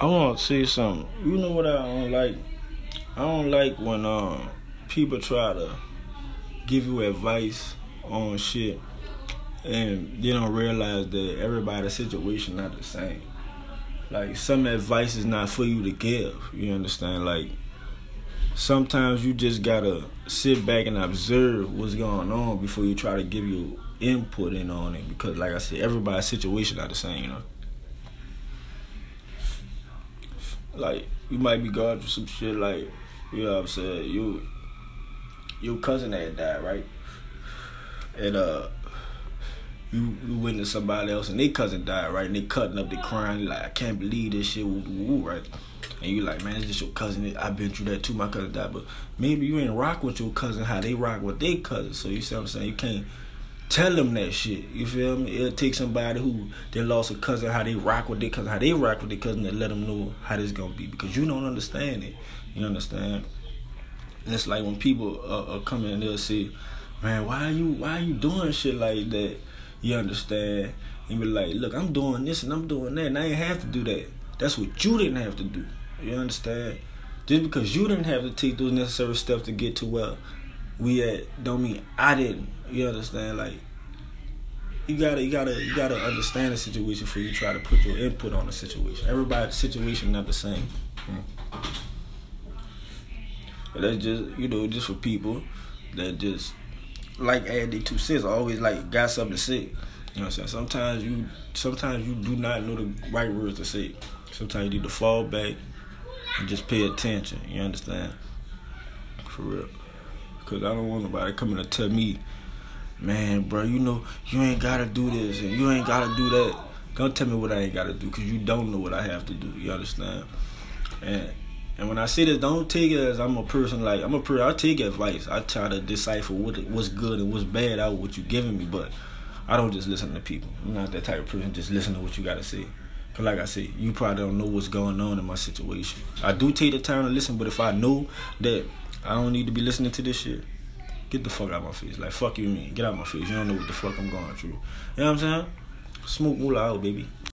I want to say something. You know what I don't like? I don't like when um people try to give you advice on shit and they don't realize that everybody's situation not the same. Like some advice is not for you to give. You understand? Like sometimes you just gotta sit back and observe what's going on before you try to give your input in on it. Because like I said, everybody's situation not the same. You know. Like you might be going through some shit like you know what I'm saying, you your cousin had died, right? And uh you you witness somebody else and their cousin died, right? And they cutting up, they crying, like, I can't believe this shit, woo, woo, right? And you like, man, it's just your cousin. I've been through that too. My cousin died, but maybe you ain't rock with your cousin how they rock with their cousin. So you see what I'm saying? You can't tell them that shit. You feel me? It'll take somebody who they lost a cousin, how they rock with their cousin, how they rock with their cousin, to let them know how this gonna be because you don't understand it. You understand? And it's like when people uh, uh, come in, they'll say, "Man, why are you why are you doing shit like that?" You understand? And be like, "Look, I'm doing this and I'm doing that, and I ain't have to do that. That's what you didn't have to do. You understand? Just because you didn't have to take those necessary steps to get to where we at, don't mean I didn't. You understand? Like." you gotta you gotta you gotta understand the situation before you try to put your input on the situation. Everybody's situation not the same. Hmm. That's just you know just for people that just like add their two cents. always like got something to say. You know what I'm saying? Sometimes you sometimes you do not know the right words to say. Sometimes you need to fall back and just pay attention. You understand? For real. Cause I don't want nobody coming to tell me man, bro, you know, you ain't gotta do this and you ain't gotta do that. Don't tell me what I ain't gotta do, cause you don't know what I have to do. You understand? And and when I say this, don't take it as I'm a person like I'm a person. I take advice. I try to decipher what what's good and what's bad out what you're giving me, but I don't just listen to people. I'm not that type of person. Just listen to what you gotta say. Cause like I said, you probably don't know what's going on in my situation. I do take the time to listen, but if I know that I don't need to be listening to this shit, Get the fuck out of my face. Like, fuck you, mean. Get out of my face. You don't know what the fuck I'm going through. You know what I'm saying? Smoke moolah out, baby.